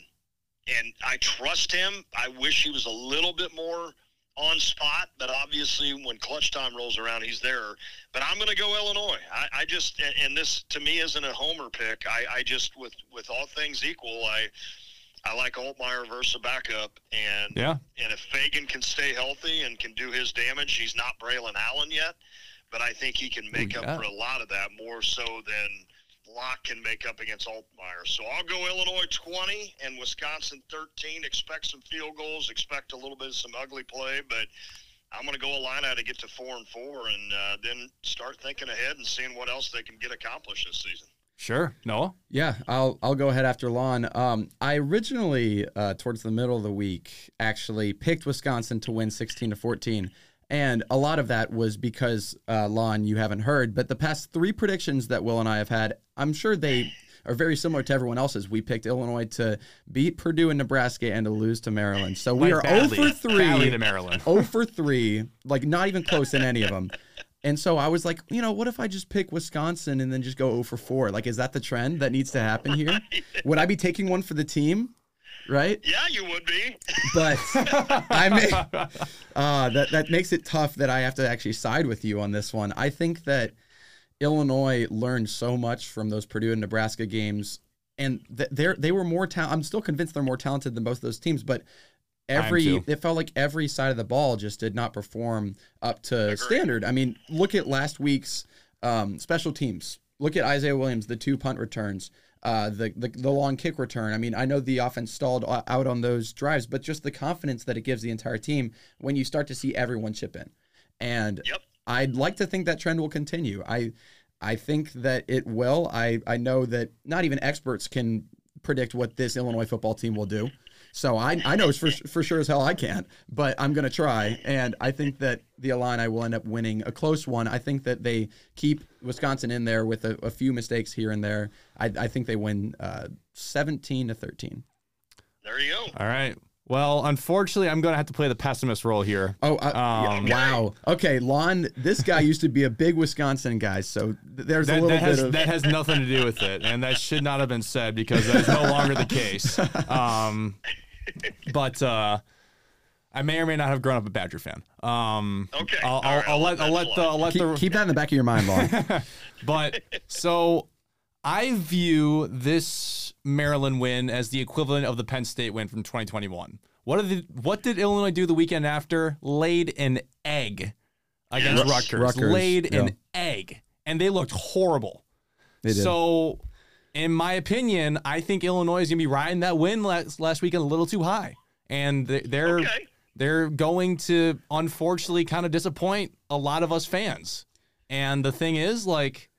and I trust him. I wish he was a little bit more on spot, but obviously when clutch time rolls around, he's there. But I'm going to go Illinois. I, I just and- this to me isn't a homer pick. I, I just with with all things equal, I I like Altmyer versus a backup, and Yeah, and if Feagin can stay healthy and can do his damage, he's not Braylon Allen yet, but I think he can make Ooh, up for a lot of that more so than Locke can make up against Altmyer. So I'll go Illinois 20 and Wisconsin 13. Expect some field goals, expect a little bit of some ugly play, but I'm going to go a line Illini to get to four and four, and uh, then start thinking ahead and seeing what else they can get accomplished this season. sure. Noah. Yeah, I'll I'll go ahead after Lon. Um, I originally, uh, towards the middle of the week, actually picked Wisconsin to win 16 to 14, and a lot of that was because uh, Lon, you haven't heard, but the past three predictions that Will and I have had, I'm sure they are very similar to everyone else's. We picked Illinois to beat Purdue and Nebraska and to lose to Maryland. So we are 0 badly- for badly 3. to Maryland. 0 for 3, like not even close in any of them. And so I was like, you know, what if I just pick Wisconsin and then just go 0 for 4? Like, is that the trend that needs to happen here? Would I be taking one for the team? Right? Yeah, you would be. But I may, uh, that, that makes it tough that I have to actually side with you on this one. I think that Illinois learned so much from those Purdue and Nebraska games. And th- they're, they were more talented. I'm still convinced they're more talented than both of those teams, but every it felt like every side of the ball just did not perform up to standard. I mean, look at last week's um, special teams. Look at Isaiah Williams, the two punt returns, uh, the, the the long kick return. I mean, I know the offense stalled out on those drives, but just the confidence that it gives the entire team when you start to see everyone chip in. And Yep. I'd like to think that trend will continue. I I think that it will. I I know that not even experts can predict what this Illinois football team will do. So I, I know for, for sure as hell I can't, but I'm going to try. And I think that the Illini will end up winning a close one. I think that they keep Wisconsin in there with a, a few mistakes here and there. I, I think they win uh, 17 to 13. There you go. All right. Well, unfortunately, I'm going to have to play the pessimist role here. Oh, uh, Um, wow. Okay, Lon, this guy used to be a big Wisconsin guy, so th- there's a That, little that has bit of. that has nothing to do with it, and that should not have been said because that is no longer the case. Um, but uh, I may or may not have grown up a Badger fan. Um, Okay. I'll, I'll, right, I'll I'll let let I'll let the. I'll let keep, the keep that in the back of your mind, Lon. but so I view this Maryland win as the equivalent of the Penn State win from 2021. What did what did Illinois do the weekend after? Laid an egg against Yes. Rutgers. Rutgers, Laid yeah. an egg, and they looked horrible. They did. So, in my opinion, I think Illinois is going to be riding that win last, last weekend a little too high, and they- they're Okay. they're going to unfortunately kind of disappoint a lot of us fans. And the thing is, like,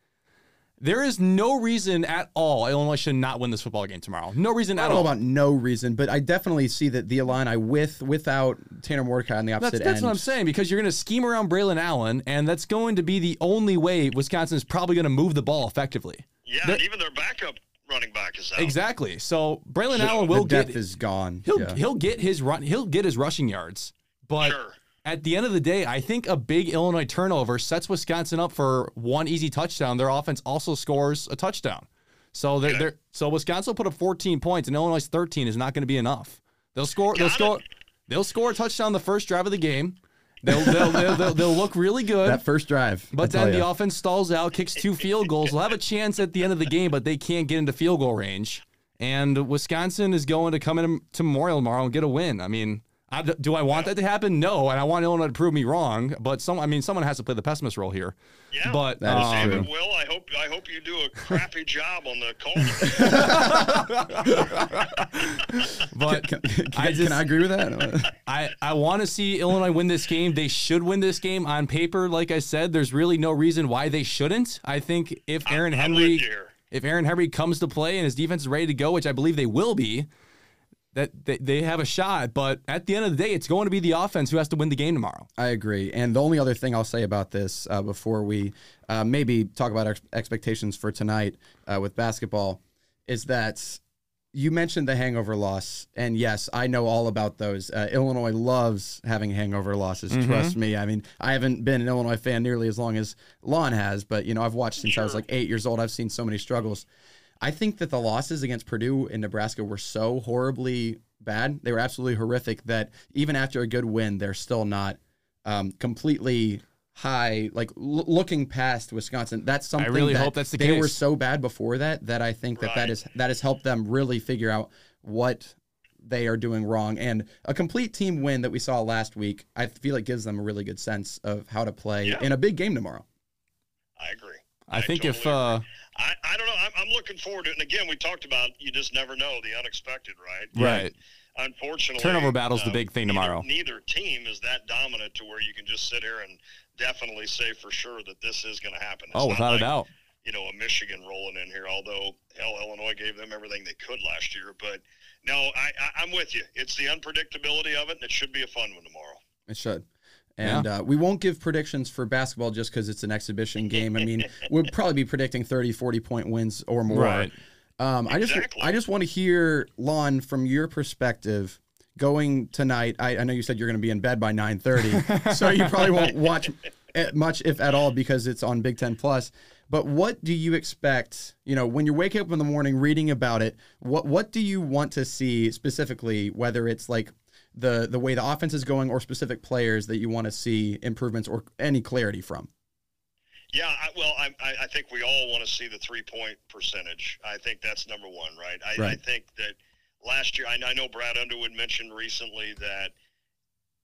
there is no reason at all Illinois should not win this football game tomorrow. No reason I at don't know all. about no reason, but I definitely see that the Illini with without Tanner Mordecai on the opposite That's, that's end. what I'm saying because you're going to scheme around Braylon Allen, and that's going to be the only way Wisconsin is probably going to move the ball effectively. Yeah, The- and even their backup running back is out. Exactly. So Braylon So Allen The will depth get is gone. he'll yeah. he'll get his run he'll get his rushing yards. But Sure. At the end of the day, I think a big Illinois turnover sets Wisconsin up for one easy touchdown. Their offense also scores a touchdown. So they're, they're so Wisconsin will put up 14 points and Illinois 13 is not going to be enough. They'll score they'll Got score they'll score a touchdown the first drive of the game. They'll they'll, they'll, they'll, they'll look really good. that first drive. But tell then the offense stalls out, kicks two field goals. They'll have a chance at the end of the game, but they can't get into field goal range. And Wisconsin is going to come in to Memorial tomorrow and get a win. I mean, I, do I want that to happen? No, and I want Illinois to prove me wrong. But some, I mean, someone has to play the pessimist role here. Yeah. But That is um, true. David, Will, I hope I hope you do a crappy job on the call. but Can, can, I can I agree with that? I, I want to see Illinois win this game. They should win this game on paper. Like I said, there's really no reason why they shouldn't. I think if Aaron I'm Henry with you here. if Aaron Henry comes to play and his defense is ready to go, which I believe they will be, that they, they have a shot. But at the end of the day, it's going to be the offense who has to win the game tomorrow. I agree. And the only other thing I'll say about this uh, before we uh, maybe talk about our expectations for tonight uh, with basketball is that you mentioned the hangover loss. And yes, I know all about those. Uh, Illinois loves having hangover losses. Trust me. I mean, I haven't been an Illinois fan nearly as long as Lon has, but, you know, I've watched since I was like eight years old. I've seen so many struggles. I think that the losses against Purdue and Nebraska were so horribly bad. They were absolutely horrific that even after a good win, they're still not um, completely high, like l- looking past Wisconsin. That's something I really that hope that's the they were so bad before that that I think that that Right. is that has helped them really figure out what they are doing wrong. And a complete team win that we saw last week, I feel it gives them a really good sense of how to play Yeah. in a big game tomorrow. I agree. I, think if uh, agree. I, I don't know. I'm, I'm looking forward to it. And again, we talked about you just never know the unexpected, right? right, Unfortunately, Turnover battle's the uh, big thing neither- tomorrow. Neither team is that dominant to where you can just sit here and definitely say for sure that this is going to happen. It's oh, without like, a doubt, You know, a Michigan rolling in here, although hell, Illinois gave them everything they could last year. But no, I, I, I'm with you. It's the unpredictability of it, and it should be a fun one tomorrow. It should. And uh, we won't give predictions for basketball just because it's an exhibition game. I mean, we'll probably be predicting 30, 40 point wins or more. Right. Um, I just I just want to hear, Lon, from your perspective, going tonight. I, I know you said you're going to be in bed by 9.30, so you probably won't watch much, if at all, because it's on Big Ten Plus. But what do you expect? You know, when you're waking up in the morning reading about it, what what do you want to see specifically? Whether it's like the the way the offense is going, or specific players that you want to see improvements or any clarity from. Yeah, I, well, I, I think we all want to see the three point percentage. I think that's number one, right? I, I think that last year, I, I know Brad Underwood mentioned recently that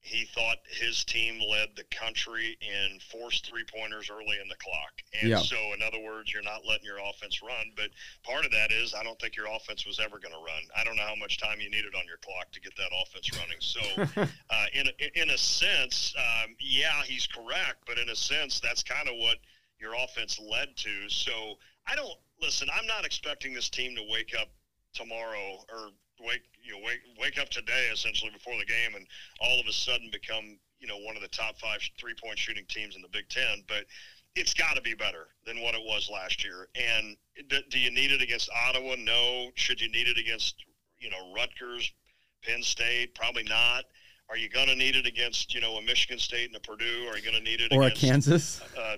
he thought his team led the country in forced three pointers early in the clock. And Yeah. so, in other words, you're not letting your offense run. But part of that is I don't think your offense was ever going to run. I don't know how much time you needed on your clock to get that offense running. So, uh, in a, in a sense, um, yeah, he's correct, but in a sense, that's kind of what your offense led to. So I don't listen. I'm not expecting this team to wake up tomorrow or wake you know wake wake up today essentially before the game and all of a sudden become you know one of the top five three point shooting teams in the Big Ten, but it's got to be better than what it was last year. And do, do you need it against Ottawa? No. Should you need it against you know Rutgers, Penn State? Probably not. Are you going to need it against you know a Michigan State and a Purdue? Are you going to need it or against, a Kansas? Uh,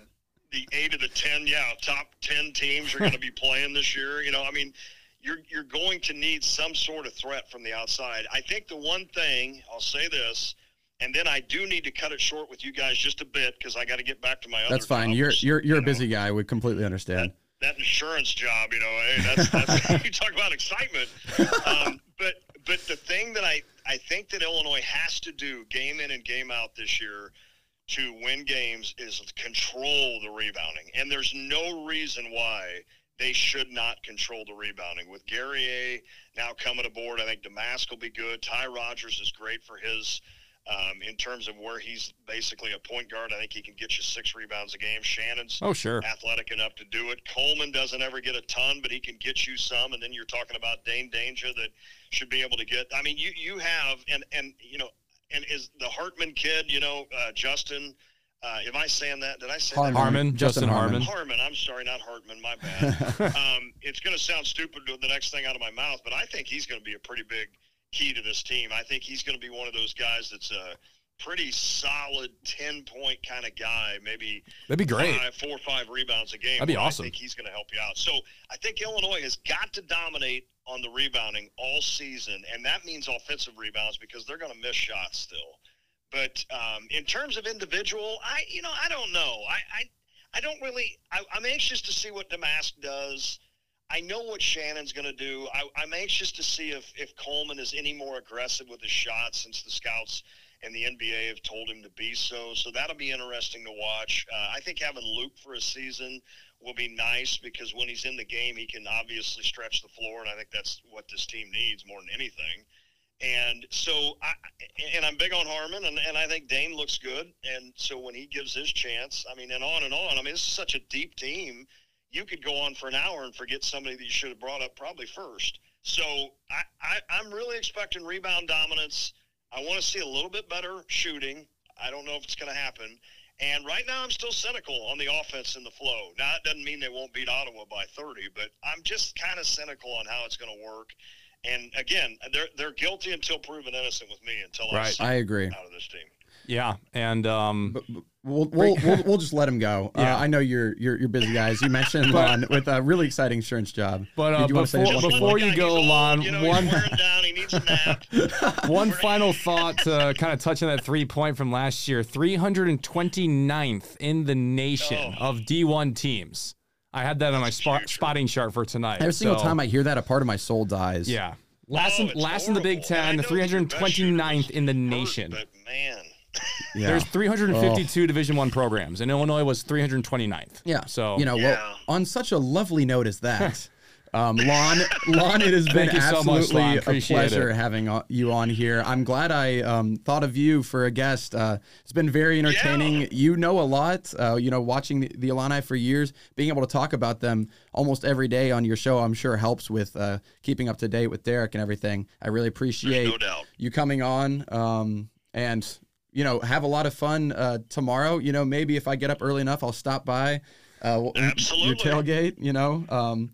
the eight of the ten, yeah, top ten teams are going to be playing this year. You know, I mean, you're you're going to need some sort of threat from the outside. I think the one thing I'll say this, and then I do need to cut it short with you guys just a bit because I got to get back to my other. That's fine. jobs, You're you're you're you a busy know. guy. We completely understand. That insurance job, you know, hey, that's, that's you talk about excitement. Um, but but the thing that I I think that Illinois has to do game in and game out this year to win games is control the rebounding, and there's no reason why they should not control the rebounding. With Guerrier now coming aboard, I think Domask will be good. Ty Rodgers is great for his um, in terms of where he's basically a point guard. I think he can get you six rebounds a game. Shannon's Oh, sure. athletic enough to do it. Coleman doesn't ever get a ton, but he can get you some. And then you're talking about Dain Dainja that should be able to get. I mean, you you have and and you know, and is the Hartman kid, you know, uh, Justin. Uh, am I saying that? Did I say Harmon. that? Harmon, Justin Justin Harmon. Harmon. I'm sorry, not Hartman. My bad. um, it's going to sound stupid to the next thing out of my mouth, but I think he's going to be a pretty big key to this team. I think he's going to be one of those guys that's a pretty solid 10 point kind of guy, maybe That'd be great. five, four or five rebounds a game. That'd be awesome. I think he's going to help you out. So I think Illinois has got to dominate on the rebounding all season, and that means offensive rebounds because they're going to miss shots still. But um, in terms of individual, I you know I don't know. I I, I don't really. I, I'm anxious to see what Domask does. I know what Shannon's going to do. I, I'm anxious to see if if Coleman is any more aggressive with his shots since the scouts and the NBA have told him to be so. So that'll be interesting to watch. Uh, I think having Luke for a season will be nice because when he's in the game, he can obviously stretch the floor, and I think that's what this team needs more than anything. And so, I, and I'm big on Harmon, and, and I think Dain looks good. And so when he gives his chance, I mean, and on and on. I mean, is such a deep team. You could go on for an hour and forget somebody that you should have brought up probably first. So I, I, I'm really expecting rebound dominance. I want to see a little bit better shooting. I don't know if it's going to happen. And right now, I'm still cynical on the offense and the flow. Now, it doesn't mean they won't beat Ottawa by 30, but I'm just kind of cynical on how it's going to work. And again, they're they're guilty until proven innocent with me until I Right. see I agree. out of this team. Yeah, and um, But, but we'll, we'll, we'll, we'll just let him go. Yeah. Uh, I know you're you're you're busy guys. You mentioned Lon with a really exciting insurance job. But, uh, you want before- one Just more? let before you guy- go, old, Lon, you know, one- he's wearing down. He needs a nap. one final thought to kind of touch on that three point from last year 329th in the nation Oh. of D1 teams. I had that on my spot, spotting chart for tonight. Every single so, time I hear that, a part of my soul dies. Yeah. Oh, last, Oh, in, it's last in the Big horrible. And I Ten, know that your best shooter 329th in the hurt, nation. But man, yeah. There's 352 Division One programs, and Illinois was 329th. Yeah. So you know, Yeah. well, on such a lovely note as that, um, Lon, Lon, it has been Thank you so much, absolutely a pleasure it. having uh, you on here. I'm glad I um, thought of you for a guest. Uh, it's been very entertaining. Yeah. You know a lot. Uh, you know, watching the, the Illini for years, being able to talk about them almost every day on your show, I'm sure helps with uh, keeping up to date with Derek and everything. I really appreciate no doubt. you coming on um, and you know have a lot of fun uh, tomorrow you know maybe if i get up early enough i'll stop by uh, w- your tailgate you know um,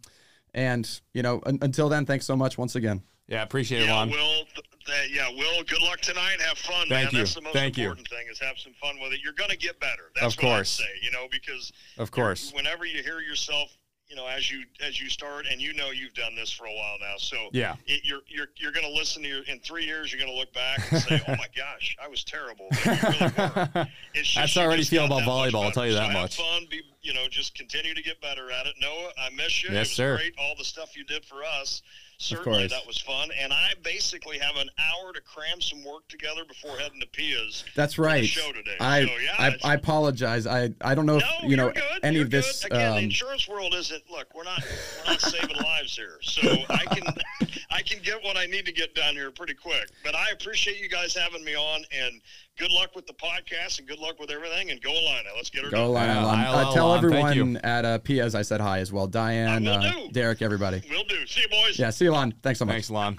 and you know un- until then thanks so much once again yeah, appreciate it, Yeah, Lon. Will. th- th- yeah, Will. Good luck tonight. Have fun, Thank man. you. That's the most Thank you. important thing is have some fun with it. You're going to get better. That's Of what I'd course. say. You know, because Of course. whenever you hear yourself, you know, as you as you start, and you know you've done this for a while now, so Yeah. it, you're you're you're going to listen to your in three years. You're going to look back and say, "Oh my gosh, I was terrible." Really just, That's how I already feel about volleyball, I'll tell you So that have much. Fun, be you know, just continue to get better at it. Noah, I miss you. Yes, sir. great. All the stuff you did for us. Certainly, course. that was fun. And I basically have an hour to cram some work together before heading to Pia's. that's the right show today. I, So, yeah, I i apologize i i don't know if you know good. any you're of this Good. Again, the um, insurance world isn't. Look, we're not we're not saving lives here, so I can I can get what I need to get done here pretty quick. But I appreciate you guys having me on, and good luck with the podcast, and good luck with everything. And go Illini. Let's get her go done. line Yeah, uh, tell on. Everyone at uh, Pia's I said hi as well Diane uh. Derek everybody We'll do. See you, boys. yeah see you Lon thanks so much Thanks, Lon.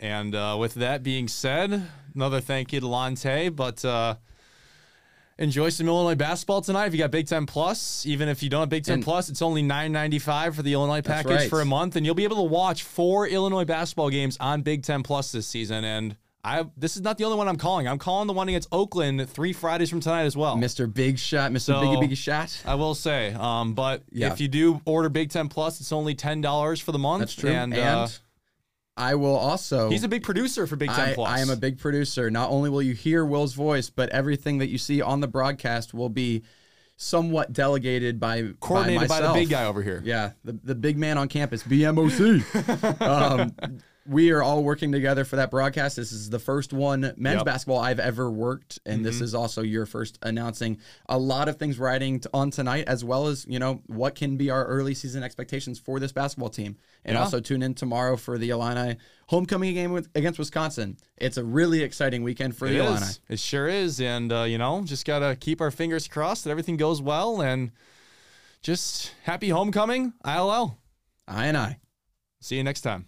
And uh, with that being said, another thank you to Lon Tay. But uh, enjoy some Illinois basketball tonight. If you got Big Ten Plus, even if you don't have Big Ten And- Plus, it's only nine ninety five for the Illinois package right. for a month, and you'll be able to watch four Illinois basketball games on Big Ten Plus this season. And I this is not the only one I'm calling. I'm calling the one against Oakland three Fridays from tonight as well. Mr. Big Shot, Mr. So- Biggie Biggie Shot. I will say, um, but Yeah. if you do order Big Ten Plus, it's only ten dollars for the month. That's true. And, And, uh, I will also. he's a big producer for Big Ten I, Plus. I am a big producer. Not only will you hear Will's voice, but everything that you see on the broadcast will be somewhat delegated by coordinated by, by, the big guy over here. Yeah, the, the big man on campus, BMOC. um, we are all working together for that broadcast. This is the first one men's Yep. Mm-hmm. basketball I've ever worked, and this is also your first announcing a lot of things riding t- on tonight, as well as you know what can be our early season expectations for this basketball team. And Yeah. also tune in tomorrow for the Illini homecoming game with, against Wisconsin. It's a really exciting weekend for It the Illini. It sure is. And, uh, you know, just got to keep our fingers crossed that everything goes well. And just happy homecoming, ILL. I and I. See you next time.